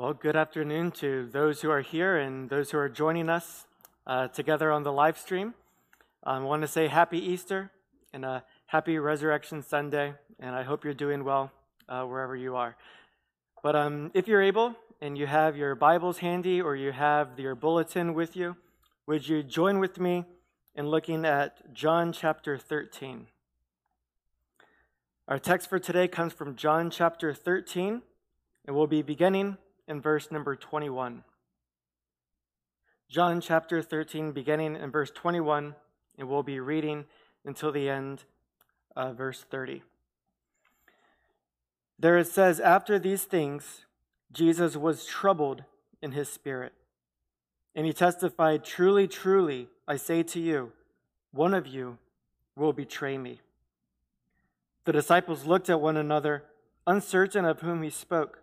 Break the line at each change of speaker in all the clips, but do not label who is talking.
Well, good afternoon to those who are here and those who are joining us uh, together on the live stream. I want to say happy Easter and a happy Resurrection Sunday, and I hope you're doing well uh, wherever you are. But um, if you're able and you have your Bibles handy or you have your bulletin with you, would you join with me in looking at John chapter 13? Our text for today comes from John chapter 13, and we'll be beginning in verse number 21. John chapter 13, beginning in verse 21, and we'll be reading until the end of verse 30. There it says, After these things, Jesus was troubled in his spirit. And he testified, Truly, truly, I say to you, one of you will betray me. The disciples looked at one another, uncertain of whom he spoke.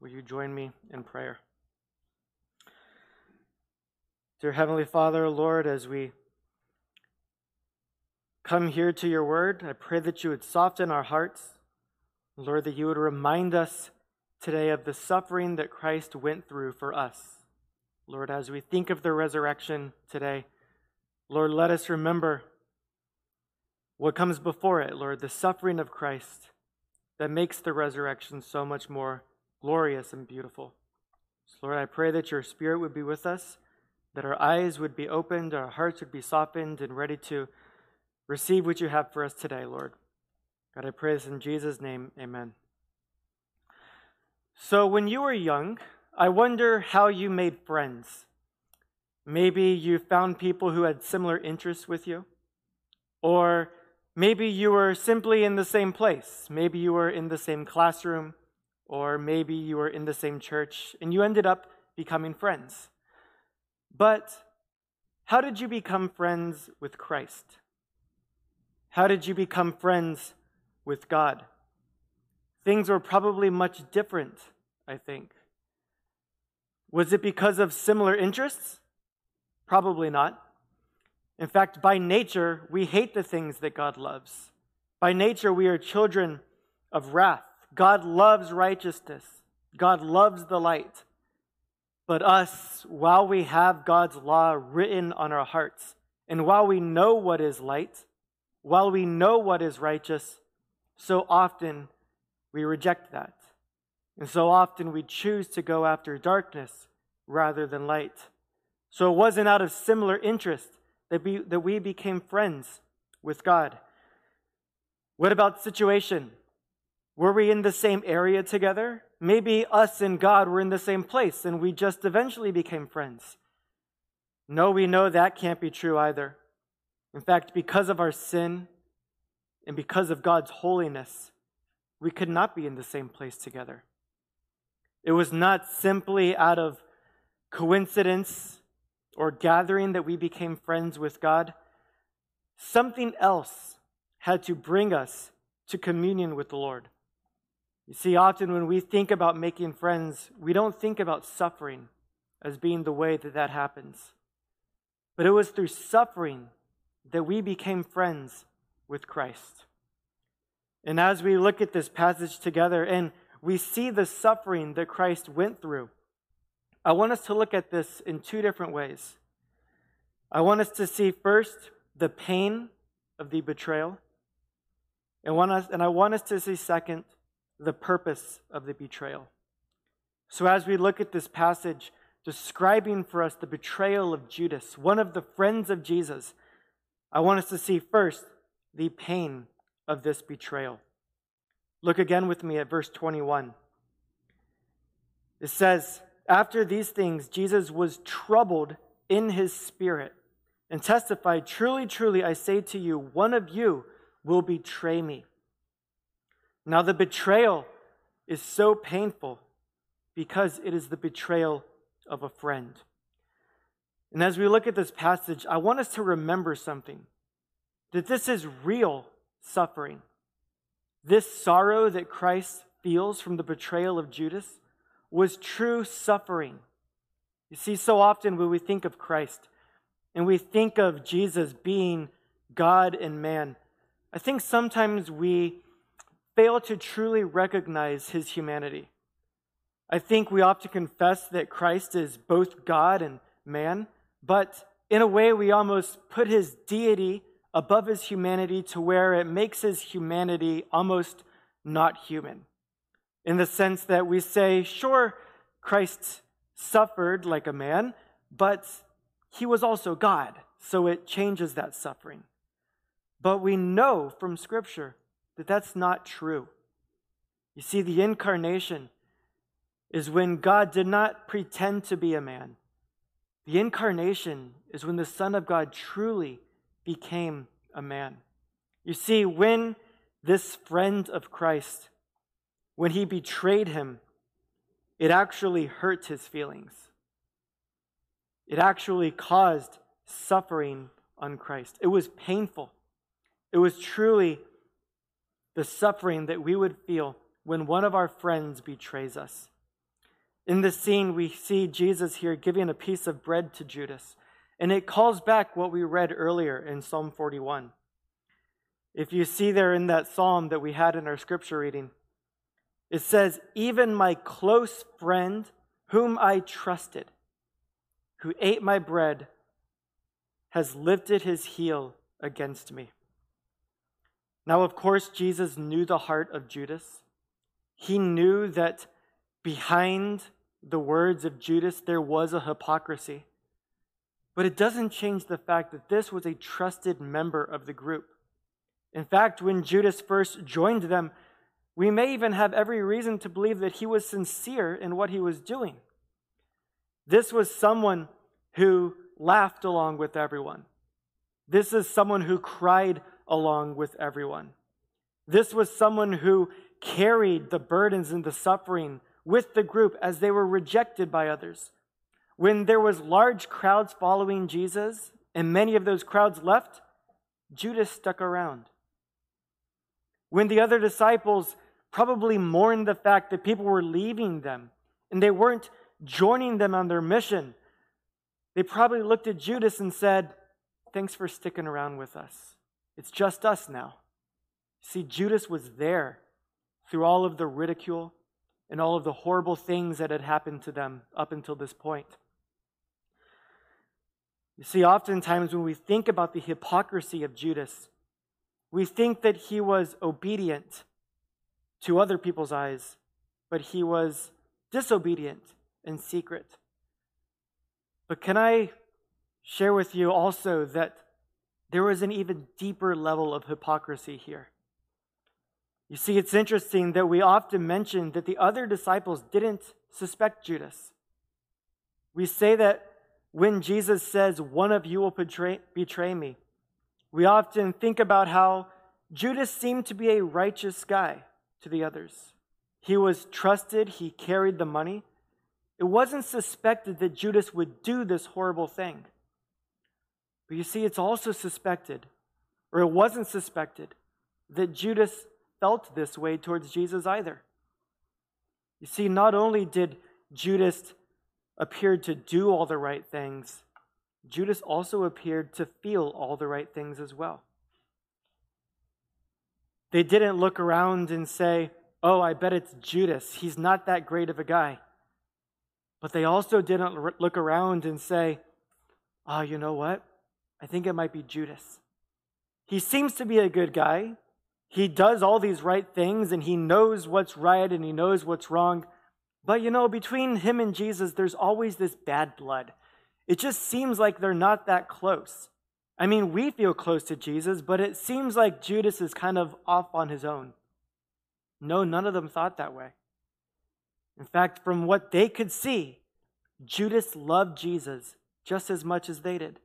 Will you join me in prayer? Dear Heavenly Father, Lord, as we come here to your word, I pray that you would soften our hearts. Lord, that you would remind us today of the suffering that Christ went through for us. Lord, as we think of the resurrection today, Lord, let us remember what comes before it, Lord, the suffering of Christ that makes the resurrection so much more glorious and beautiful. So Lord, I pray that your Spirit would be with us, that our eyes would be opened, our hearts would be softened and ready to receive what you have for us today, Lord. God, I pray this in Jesus' name. Amen. So, when you were young, I wonder how you made friends. Maybe you found people who had similar interests with you, or maybe you were simply in the same place. Maybe you were in the same classroom or maybe you were in the same church and you ended up becoming friends. But how did you become friends with Christ? How did you become friends with God? Things were probably much different, I think. Was it because of similar interests? Probably not. In fact, by nature, we hate the things that God loves. By nature, we are children of wrath. God loves righteousness, God loves the light. But us, while we have God's law written on our hearts, and while we know what is light, while we know what is righteous, so often we reject that. And so often we choose to go after darkness rather than light. So it wasn't out of similar interest that we, that we became friends with God. What about situation? Were we in the same area together? Maybe us and God were in the same place and we just eventually became friends. No, we know that can't be true either. In fact, because of our sin and because of God's holiness, we could not be in the same place together. It was not simply out of coincidence or gathering that we became friends with God. Something else had to bring us to communion with the Lord. You see, often when we think about making friends, we don't think about suffering as being the way that that happens. But it was through suffering that we became friends with Christ. And as we look at this passage together and we see the suffering that Christ went through, I want us to look at this in two different ways. I want us to see first the pain of the betrayal, and, want us, and I want us to see second the purpose of the betrayal. So, as we look at this passage describing for us the betrayal of Judas, one of the friends of Jesus, I want us to see first the pain of this betrayal. Look again with me at verse 21. It says, After these things, Jesus was troubled in his spirit and testified, Truly, truly, I say to you, one of you will betray me. Now, the betrayal is so painful because it is the betrayal of a friend. And as we look at this passage, I want us to remember something that this is real suffering. This sorrow that Christ feels from the betrayal of Judas was true suffering. You see, so often when we think of Christ and we think of Jesus being God and man, I think sometimes we fail to truly recognize his humanity. I think we ought to confess that Christ is both God and man, but in a way we almost put his deity above his humanity to where it makes his humanity almost not human. In the sense that we say, sure, Christ suffered like a man, but he was also God, so it changes that suffering. But we know from Scripture that that's not true. You see, the incarnation is when God did not pretend to be a man. The incarnation is when the Son of God truly became a man. You see, when this friend of Christ, when he betrayed him, it actually hurt his feelings. It actually caused suffering on Christ. It was painful. It was truly the suffering that we would feel when one of our friends betrays us. In this scene, we see Jesus here giving a piece of bread to Judas. And it calls back what we read earlier in Psalm 41. If you see there in that psalm that we had in our scripture reading, it says, Even my close friend, whom I trusted, who ate my bread, has lifted his heel against me. Now, of course, Jesus knew the heart of Judas. He knew that behind the words of Judas there was a hypocrisy. But it doesn't change the fact that this was a trusted member of the group. In fact, when Judas first joined them, we may even have every reason to believe that he was sincere in what he was doing. This was someone who laughed along with everyone. This is someone who cried along with everyone. This was someone who carried the burdens and the suffering with the group as they were rejected by others. When there was large crowds following Jesus and many of those crowds left, Judas stuck around. When the other disciples probably mourned the fact that people were leaving them and they weren't joining them on their mission, they probably looked at Judas and said, Thanks for sticking around with us. It's just us now. See, Judas was there through all of the ridicule and all of the horrible things that had happened to them up until this point. You see, oftentimes when we think about the hypocrisy of Judas, we think that he was obedient to other people's eyes, but he was disobedient in secret. But can I share with you also that there was an even deeper level of hypocrisy here? You see, it's interesting that we often mention that the other disciples didn't suspect Judas. We say that when Jesus says, One of you will betray, betray me, we often think about how Judas seemed to be a righteous guy to the others. He was trusted, he carried the money. It wasn't suspected that Judas would do this horrible thing. But you see, it's also suspected, or it wasn't suspected, that Judas felt this way towards Jesus either. You see, not only did Judas appear to do all the right things, Judas also appeared to feel all the right things as well. They didn't look around and say, Oh, I bet it's Judas. He's not that great of a guy. But they also didn't look around and say, Oh, you know what? I think it might be Judas. He seems to be a good guy. He does all these right things and he knows what's right and he knows what's wrong. But you know, between him and Jesus, there's always this bad blood. It just seems like they're not that close. I mean, we feel close to Jesus, but it seems like Judas is kind of off on his own. No, none of them thought that way. In fact, from what they could see, Judas loved Jesus just as much as they did.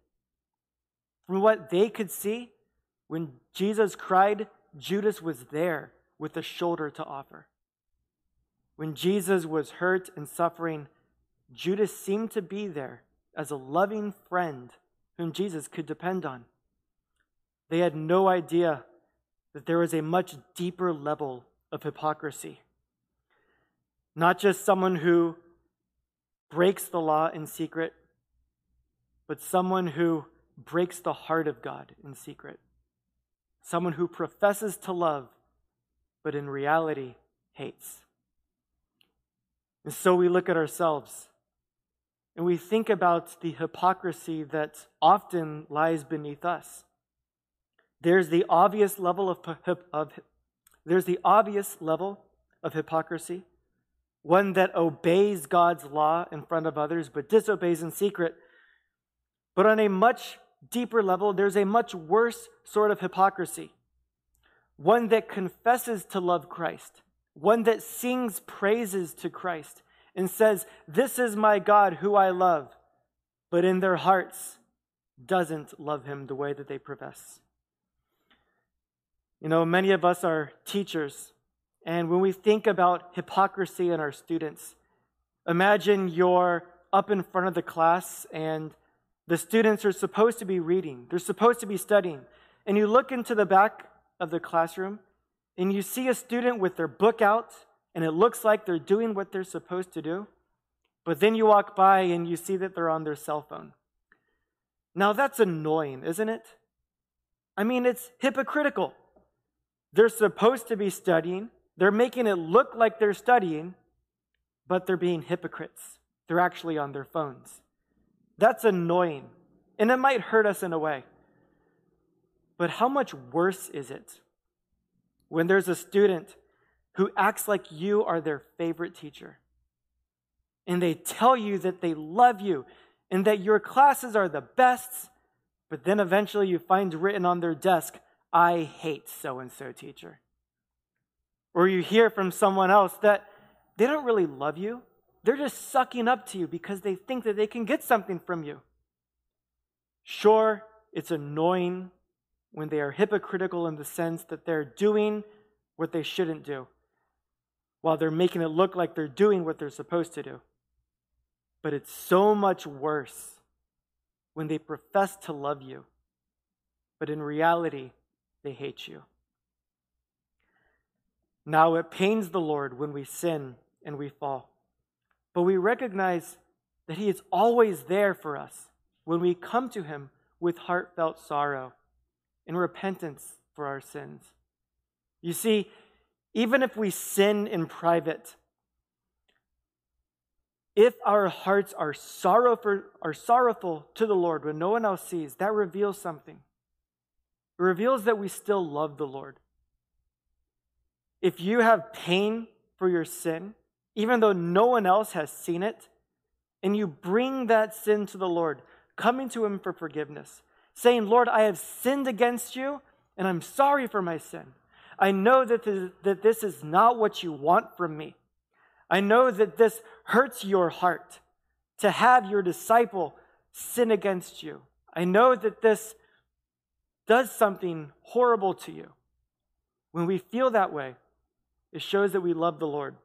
From what they could see, when Jesus cried, Judas was there with a shoulder to offer. When Jesus was hurt and suffering, Judas seemed to be there as a loving friend whom Jesus could depend on. They had no idea that there was a much deeper level of hypocrisy. Not just someone who breaks the law in secret, but someone who breaks the heart of God in secret. Someone who professes to love, but in reality hates. And so we look at ourselves and we think about the hypocrisy that often lies beneath us. There's the obvious level of, of there's the obvious level of hypocrisy, one that obeys God's law in front of others but disobeys in secret. But on a much deeper level, there's a much worse sort of hypocrisy, one that confesses to love Christ, one that sings praises to Christ and says, This is my God who I love, but in their hearts doesn't love him the way that they profess. You know, many of us are teachers, and when we think about hypocrisy in our students, imagine you're up in front of the class and the students are supposed to be reading, they're supposed to be studying, and you look into the back of the classroom and you see a student with their book out and it looks like they're doing what they're supposed to do, but then you walk by and you see that they're on their cell phone. Now that's annoying, isn't it? I mean, it's hypocritical. They're supposed to be studying, they're making it look like they're studying, but they're being hypocrites. They're actually on their phones. That's annoying, and it might hurt us in a way. But how much worse is it when there's a student who acts like you are their favorite teacher. And they tell you that they love you and that your classes are the best, but then eventually you find written on their desk, I hate so and so teacher. Or you hear from someone else that they don't really love you, they're just sucking up to you because they think that they can get something from you. Sure, it's annoying when they are hypocritical in the sense that they're doing what they shouldn't do while they're making it look like they're doing what they're supposed to do. But it's so much worse when they profess to love you, but in reality, they hate you. Now, it pains the Lord when we sin and we fall, but we recognize that He is always there for us when we come to Him with heartfelt sorrow and repentance for our sins. You see, even if we sin in private, if our hearts are sorrowful, are sorrowful to the Lord when no one else sees, that reveals something. It reveals that we still love the Lord. If you have pain for your sin, even though no one else has seen it, and you bring that sin to the Lord, coming to Him for forgiveness, saying, Lord, I have sinned against you, and I'm sorry for my sin. I know that this, that this is not what you want from me. I know that this hurts your heart to have your disciple sin against you. I know that this does something horrible to you. When we feel that way, it shows that we love the Lord.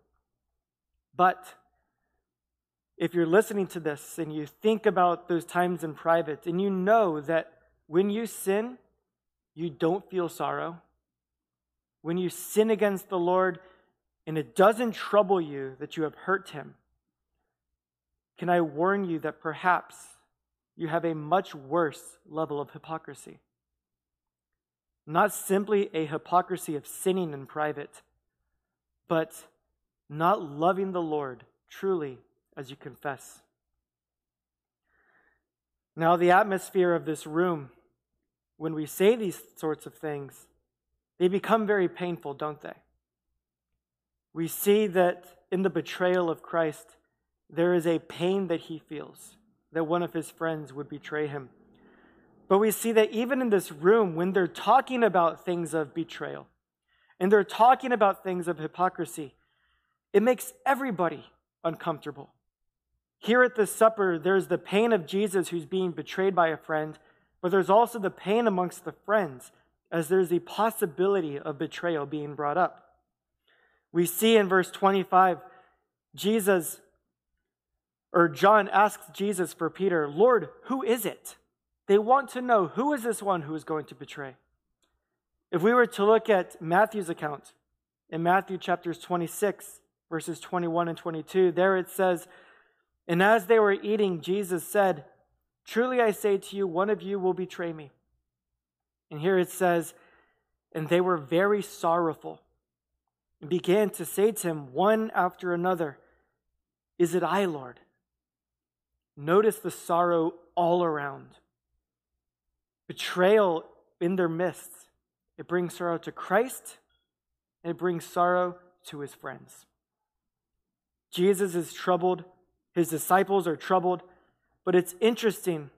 But if you're listening to this and you think about those times in private and you know that when you sin, you don't feel sorrow, when you sin against the Lord and it doesn't trouble you that you have hurt him, can I warn you that perhaps you have a much worse level of hypocrisy? Not simply a hypocrisy of sinning in private, but not loving the Lord truly as you confess. Now, the atmosphere of this room, when we say these sorts of things, they become very painful, don't they? we see that in the betrayal of Christ, there is a pain that he feels that one of his friends would betray him. But we see that even in this room, when they're talking about things of betrayal and they're talking about things of hypocrisy, it makes everybody uncomfortable. Here at the supper, there's the pain of Jesus who's being betrayed by a friend, but there's also the pain amongst the friends as there's the possibility of betrayal being brought up. We see in verse 25, Jesus, or John asks Jesus for Peter, Lord, who is it? They want to know who is this one who is going to betray. If we were to look at Matthew's account, in Matthew chapters 26, verses 21 and 22, there it says, And as they were eating, Jesus said, Truly I say to you, one of you will betray me. And here it says, And they were very sorrowful and began to say to him one after another, Is it I, Lord? Notice the sorrow all around. Betrayal in their midst. It brings sorrow to Christ, and it brings sorrow to his friends. Jesus is troubled, his disciples are troubled, but it's interesting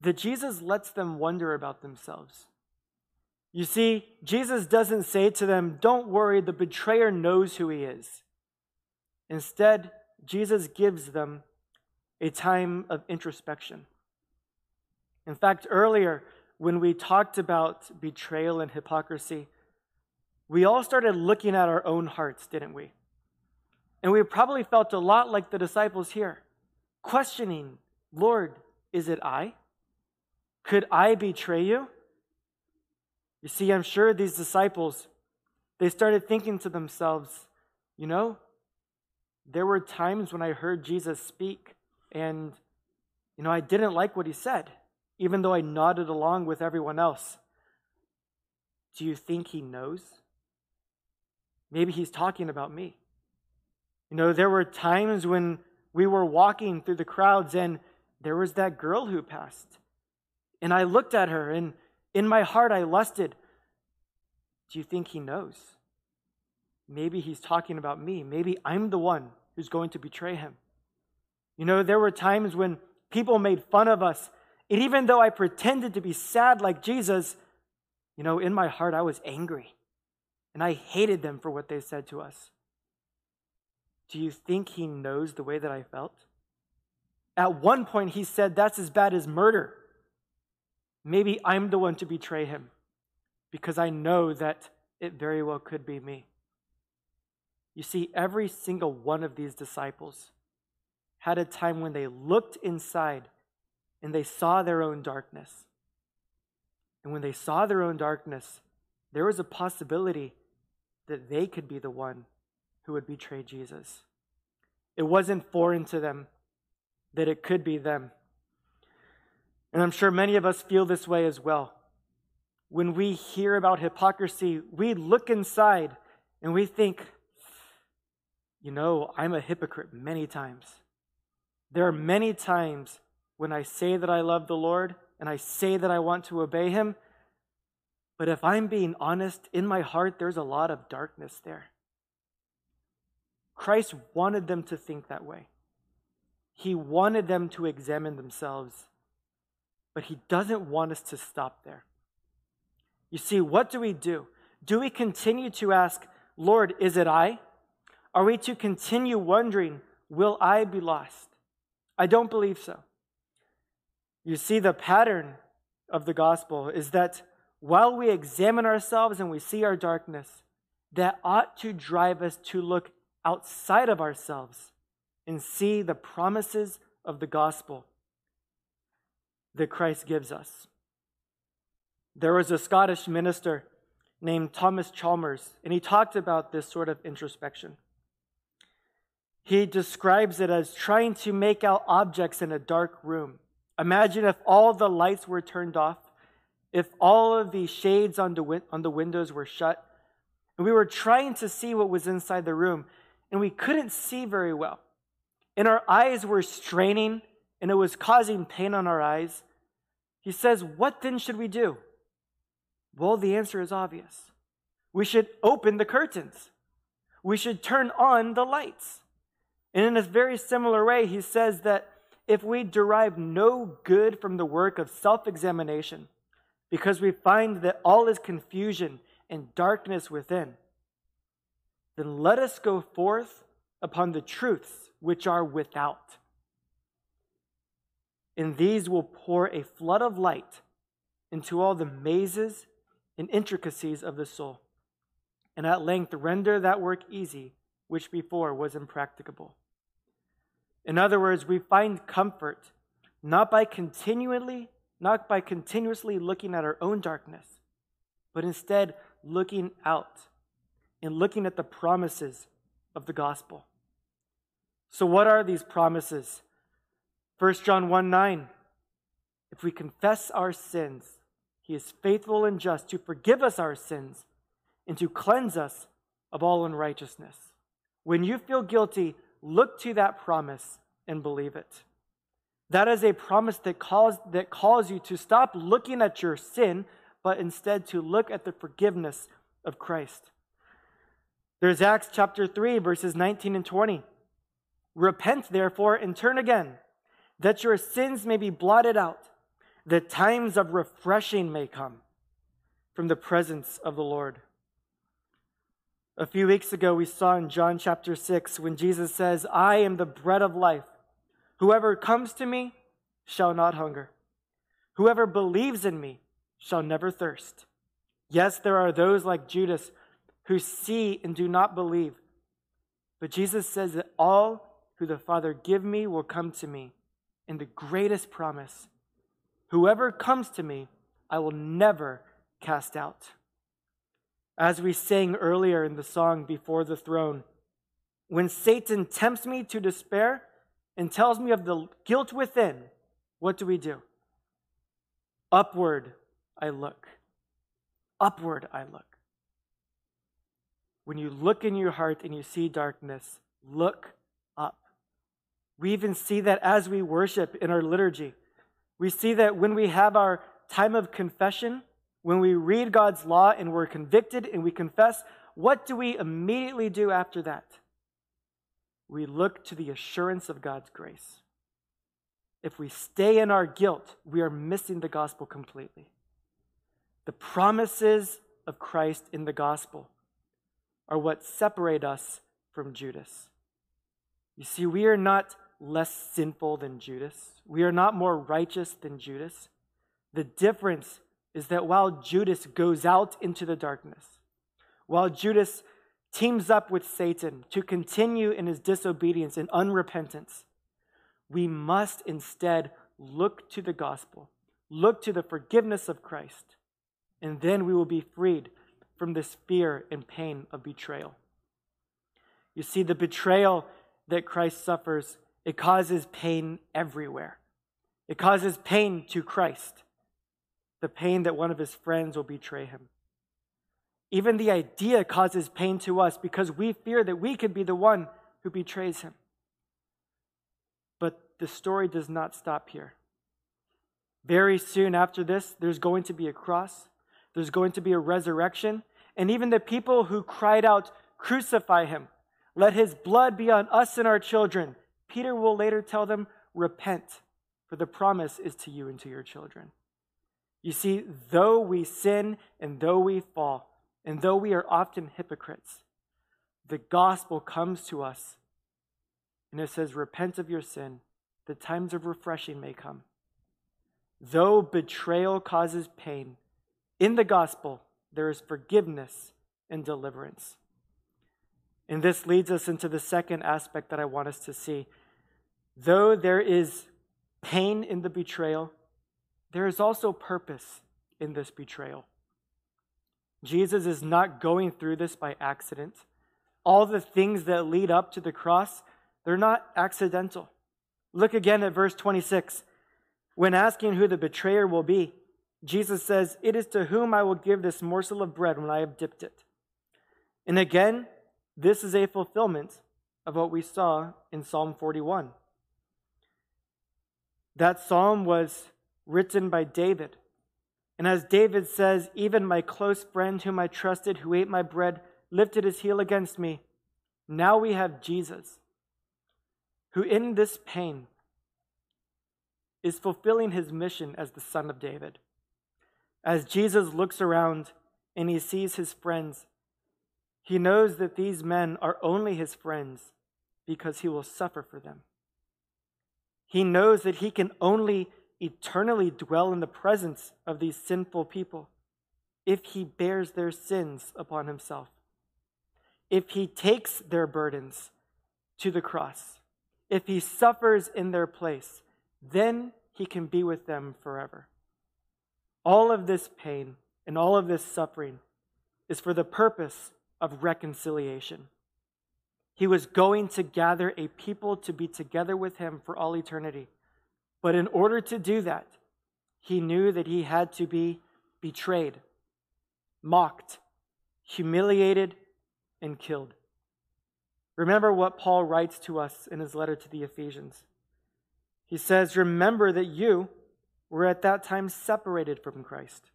that Jesus lets them wonder about themselves. You see, Jesus doesn't say to them, Don't worry, the betrayer knows who he is. Instead, Jesus gives them a time of introspection. In fact, earlier, when we talked about betrayal and hypocrisy, we all started looking at our own hearts, didn't we? And we probably felt a lot like the disciples here, questioning, Lord, is it I? Could I betray you? You see, I'm sure these disciples, they started thinking to themselves, you know, there were times when I heard Jesus speak and, you know, I didn't like what he said, even though I nodded along with everyone else. Do you think he knows? Maybe he's talking about me. You know, there were times when we were walking through the crowds and there was that girl who passed. And I looked at her, and in my heart I lusted. Do you think he knows? Maybe he's talking about me. Maybe I'm the one who's going to betray him. You know, there were times when people made fun of us. And even though I pretended to be sad like Jesus, you know, in my heart I was angry. And I hated them for what they said to us. Do you think he knows the way that I felt? At one point, he said, That's as bad as murder. Maybe I'm the one to betray him because I know that it very well could be me. You see, every single one of these disciples had a time when they looked inside and they saw their own darkness. And when they saw their own darkness, there was a possibility that they could be the one who would betray Jesus. It wasn't foreign to them that it could be them. And I'm sure many of us feel this way as well. When we hear about hypocrisy, we look inside and we think, you know, I'm a hypocrite many times. There are many times when I say that I love the Lord and I say that I want to obey Him, but if I'm being honest, in my heart, there's a lot of darkness there. Christ wanted them to think that way. He wanted them to examine themselves, but He doesn't want us to stop there. You see, what do we do? Do we continue to ask, Lord, is it I? Are we to continue wondering, will I be lost? I don't believe so. You see, the pattern of the gospel is that while we examine ourselves and we see our darkness, that ought to drive us to look outside of ourselves and see the promises of the gospel that Christ gives us. There was a Scottish minister named Thomas Chalmers, and he talked about this sort of introspection. He describes it as trying to make out objects in a dark room. Imagine if all the lights were turned off, if all of the shades on the, win- on the windows were shut, and we were trying to see what was inside the room, and we couldn't see very well and our eyes were straining and it was causing pain on our eyes, he says, What then should we do? Well, the answer is obvious. We should open the curtains. we should turn on the lights. And in a very similar way, he says that if we derive no good from the work of self examination, because we find that all is confusion and darkness within, then let us go forth upon the truths which are without. And these will pour a flood of light into all the mazes and intricacies of the soul, and at length render that work easy which before was impracticable. In other words, we find comfort not by continually, not by continuously looking at our own darkness, but instead looking out and looking at the promises of the gospel. So, what are these promises? 1 John 1 9. If we confess our sins, he is faithful and just to forgive us our sins and to cleanse us of all unrighteousness. When you feel guilty, look to that promise and believe it. That is a promise that calls, that calls you to stop looking at your sin, but instead to look at the forgiveness of Christ. There's Acts chapter 3, verses 19 and 20. Repent, therefore, and turn again, that your sins may be blotted out, that times of refreshing may come from the presence of the Lord. A few weeks ago, we saw in John chapter 6 when Jesus says, I am the bread of life. Whoever comes to me shall not hunger. Whoever believes in me shall never thirst. Yes, there are those like Judas who see and do not believe. But Jesus says that all who the Father give me will come to me. And the greatest promise whoever comes to me, I will never cast out. As we sang earlier in the song Before the Throne, when Satan tempts me to despair and tells me of the guilt within, what do we do? Upward I look. Upward I look. When you look in your heart and you see darkness, look up. We even see that as we worship in our liturgy. We see that when we have our time of confession, when we read God's law and we're convicted and we confess, what do we immediately do after that? We look to the assurance of God's grace. If we stay in our guilt, we are missing the gospel completely. The promises of Christ in the gospel are what separate us from Judas. You see, we are not less sinful than Judas. We are not more righteous than Judas. The difference is that while Judas goes out into the darkness, while Judas teams up with Satan to continue in his disobedience and unrepentance, we must instead look to the gospel, look to the forgiveness of Christ, and then we will be freed from this fear and pain of betrayal. You see, the betrayal that Christ suffers, it causes pain everywhere. It causes pain to Christ the pain that one of his friends will betray him. Even the idea causes pain to us because we fear that we could be the one who betrays him. But the story does not stop here. Very soon after this, there's going to be a cross, there's going to be a resurrection, and even the people who cried out, Crucify him, let his blood be on us and our children. Peter will later tell them, Repent, for the promise is to you and to your children. You see, though we sin and though we fall, and though we are often hypocrites, the gospel comes to us and it says, Repent of your sin, the times of refreshing may come. Though betrayal causes pain, in the gospel there is forgiveness and deliverance. And this leads us into the second aspect that I want us to see. Though there is pain in the betrayal, there is also purpose in this betrayal. Jesus is not going through this by accident. All the things that lead up to the cross, they're not accidental. Look again at verse 26. When asking who the betrayer will be, Jesus says, It is to whom I will give this morsel of bread when I have dipped it. And again, this is a fulfillment of what we saw in Psalm 41. That psalm was written by David. And as David says, even my close friend whom I trusted, who ate my bread, lifted his heel against me. now we have Jesus, who in this pain is fulfilling his mission as the Son of David. As Jesus looks around and he sees his friends, he knows that these men are only his friends because he will suffer for them. He knows that he can only eternally dwell in the presence of these sinful people if he bears their sins upon himself, if he takes their burdens to the cross, if he suffers in their place, then he can be with them forever. All of this pain and all of this suffering is for the purpose of reconciliation. He was going to gather a people to be together with him for all eternity. But in order to do that, he knew that he had to be betrayed, mocked, humiliated, and killed. Remember what Paul writes to us in his letter to the Ephesians. He says, Remember that you were at that time separated from Christ,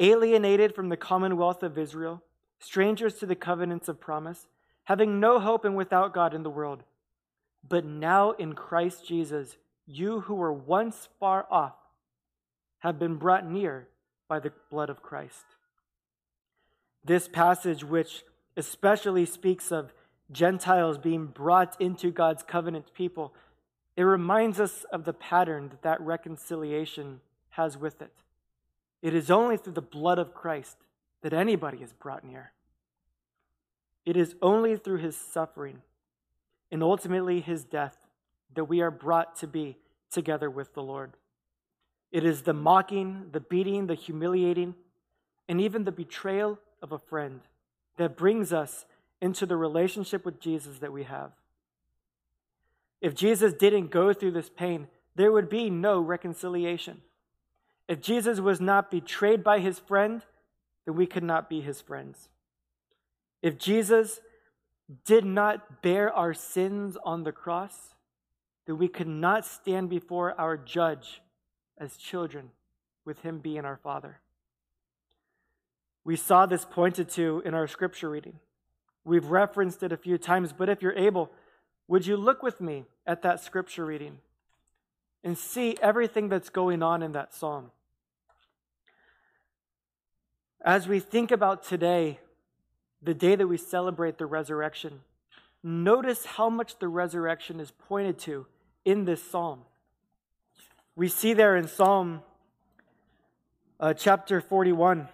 alienated from the commonwealth of Israel, strangers to the covenants of promise, having no hope and without God in the world. But now in Christ Jesus, you who were once far off have been brought near by the blood of Christ. This passage, which especially speaks of Gentiles being brought into God's covenant people, it reminds us of the pattern that that reconciliation has with it. It is only through the blood of Christ that anybody is brought near. It is only through his suffering and ultimately his death that we are brought to be together with the Lord. It is the mocking, the beating, the humiliating, and even the betrayal of a friend that brings us into the relationship with Jesus that we have. If Jesus didn't go through this pain, there would be no reconciliation. If Jesus was not betrayed by his friend, then we could not be his friends. If Jesus did not bear our sins on the cross, then we could not stand before our judge as children, with him being our Father. We saw this pointed to in our scripture reading. We've referenced it a few times, but if you're able, would you look with me at that scripture reading and see everything that's going on in that psalm? As we think about today, the day that we celebrate the resurrection, notice how much the resurrection is pointed to in this psalm. We see there in Psalm uh, chapter 41,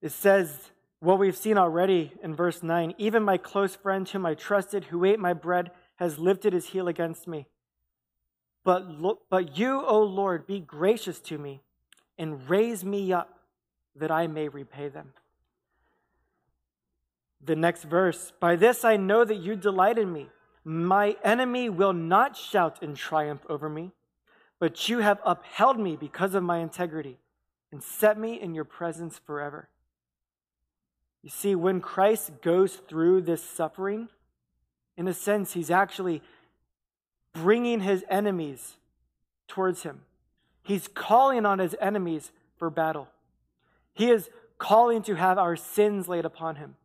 it says, what we've seen already in verse 9 even my close friend whom I trusted, who ate my bread, has lifted his heel against me. But, look, but you, O Lord, be gracious to me and raise me up that I may repay them. The next verse By this I know that you delight in me. My enemy will not shout in triumph over me, but you have upheld me because of my integrity and set me in your presence forever. You see, when Christ goes through this suffering, in a sense, he's actually bringing his enemies towards him. He's calling on his enemies for battle. He is calling to have our sins laid upon him.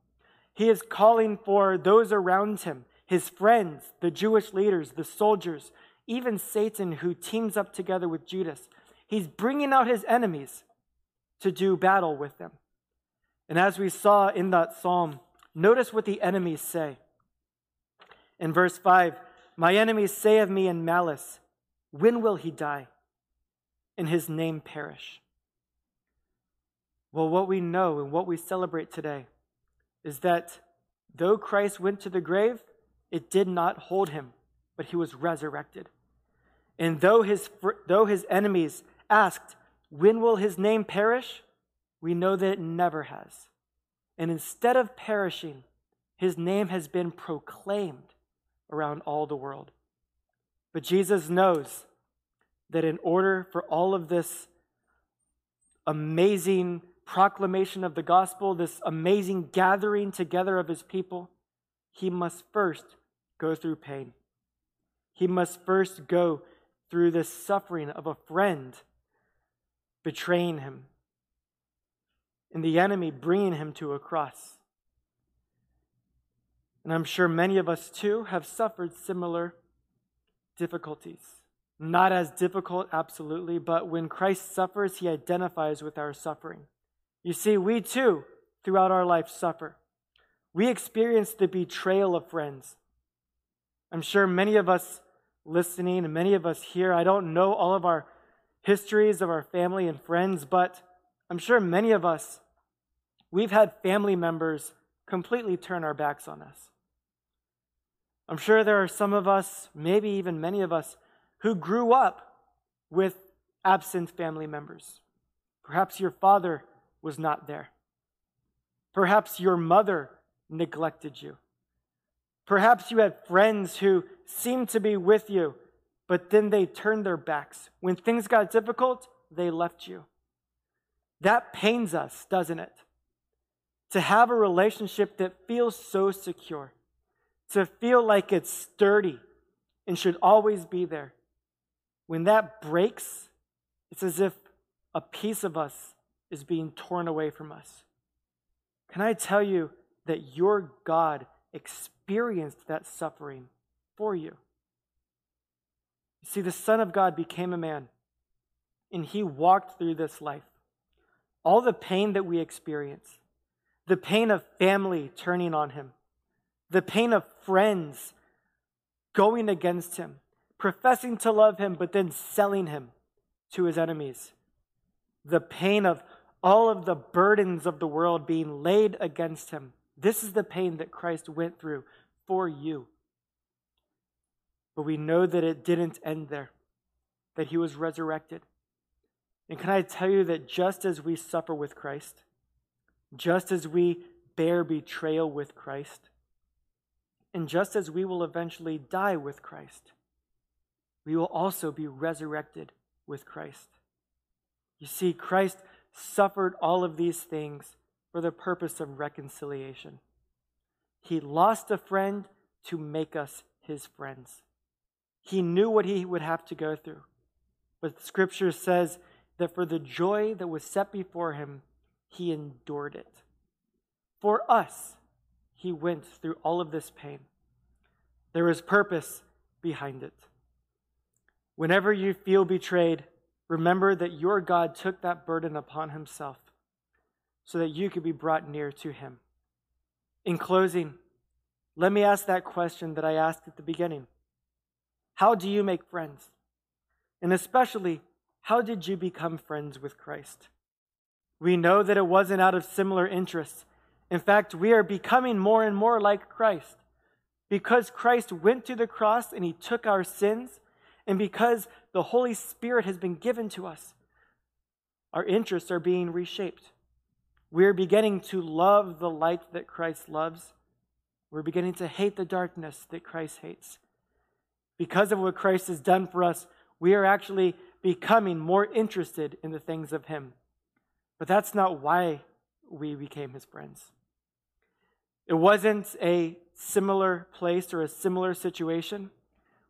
He is calling for those around him, his friends, the Jewish leaders, the soldiers, even Satan, who teams up together with Judas. He's bringing out his enemies to do battle with them. And as we saw in that psalm, notice what the enemies say. In verse 5, my enemies say of me in malice, When will he die? And his name perish. Well, what we know and what we celebrate today is that though Christ went to the grave, it did not hold him, but he was resurrected. And though his, though his enemies asked, When will his name perish? We know that it never has. And instead of perishing, his name has been proclaimed around all the world. But Jesus knows that in order for all of this amazing proclamation of the gospel, this amazing gathering together of his people, he must first go through pain. He must first go through the suffering of a friend betraying him, and the enemy bringing him to a cross. And I'm sure many of us too have suffered similar difficulties. Not as difficult, absolutely, but when Christ suffers, he identifies with our suffering. You see, we too, throughout our life, suffer. We experience the betrayal of friends. I'm sure many of us listening and many of us here, I don't know all of our histories of our family and friends, but I'm sure many of us, we've had family members completely turn our backs on us. I'm sure there are some of us, maybe even many of us, who grew up with absent family members. Perhaps your father was not there. Perhaps your mother neglected you. Perhaps you had friends who seemed to be with you, but then they turned their backs. When things got difficult, they left you. That pains us, doesn't it? To have a relationship that feels so secure, to feel like it's sturdy and should always be there. When that breaks, it's as if a piece of us is being torn away from us. Can I tell you that your God experienced that suffering for you? You see, the Son of God became a man, and he walked through this life. All the pain that we experience, the pain of family turning on him, the pain of friends going against him, professing to love him, but then selling him to his enemies, the pain of all of the burdens of the world being laid against him. This is the pain that Christ went through for you. But we know that it didn't end there, that he was resurrected. And can I tell you that just as we suffer with Christ, just as we bear betrayal with Christ, and just as we will eventually die with Christ, we will also be resurrected with Christ. You see, Christ suffered all of these things for the purpose of reconciliation. He lost a friend to make us his friends. He knew what he would have to go through. But scripture says that for the joy that was set before him, he endured it. For us, he went through all of this pain. There is purpose behind it. Whenever you feel betrayed, remember that your God took that burden upon himself so that you could be brought near to him. In closing, let me ask that question that I asked at the beginning how do you make friends? And especially, how did you become friends with Christ? We know that it wasn't out of similar interests. In fact, we are becoming more and more like Christ. Because Christ went to the cross and he took our sins, and because the Holy Spirit has been given to us, our interests are being reshaped. We're beginning to love the light that Christ loves. We're beginning to hate the darkness that Christ hates. Because of what Christ has done for us, we are actually becoming more interested in the things of Him. But that's not why we became His friends. It wasn't a similar place or a similar situation.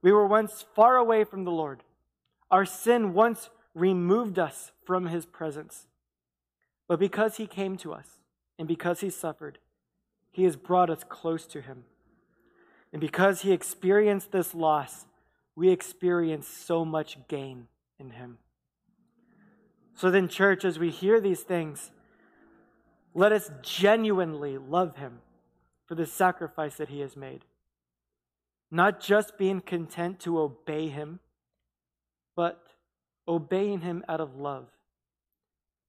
We were once far away from the Lord. Our sin once removed us from His presence. But because He came to us and because He suffered, He has brought us close to Him. And because he experienced this loss, we experience so much gain in him. So then, church, as we hear these things, let us genuinely love him for the sacrifice that he has made. Not just being content to obey him, but obeying him out of love.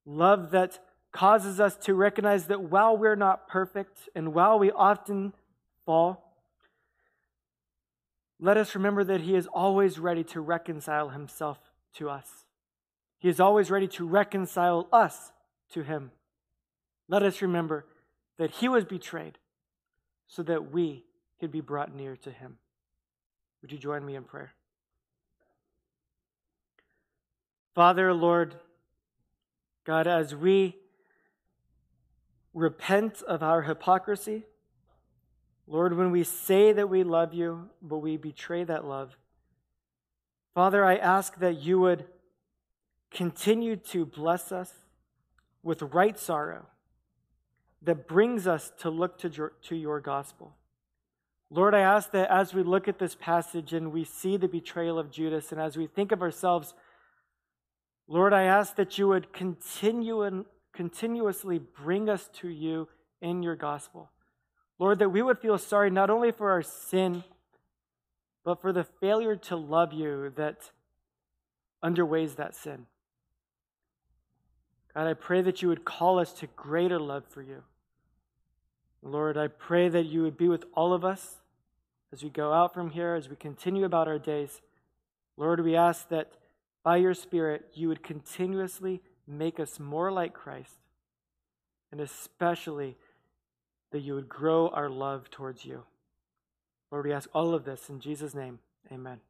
Love that causes us to recognize that while we're not perfect and while we often fall, let us remember that He is always ready to reconcile Himself to us. He is always ready to reconcile us to Him. Let us remember that He was betrayed so that we could be brought near to Him. Would you join me in prayer? Father, Lord, God, as we repent of our hypocrisy, Lord, when we say that we love you, but we betray that love, Father, I ask that you would continue to bless us with right sorrow that brings us to look to your, to your gospel. Lord, I ask that as we look at this passage and we see the betrayal of Judas, and as we think of ourselves, Lord, I ask that you would continue and continuously bring us to you in your gospel. Lord, that we would feel sorry not only for our sin, but for the failure to love you that underweighs that sin. God, I pray that you would call us to greater love for you. Lord, I pray that you would be with all of us as we go out from here, as we continue about our days. Lord, we ask that by your Spirit, you would continuously make us more like Christ, and especially that you would grow our love towards you. Lord, we ask all of this in Jesus' name. Amen.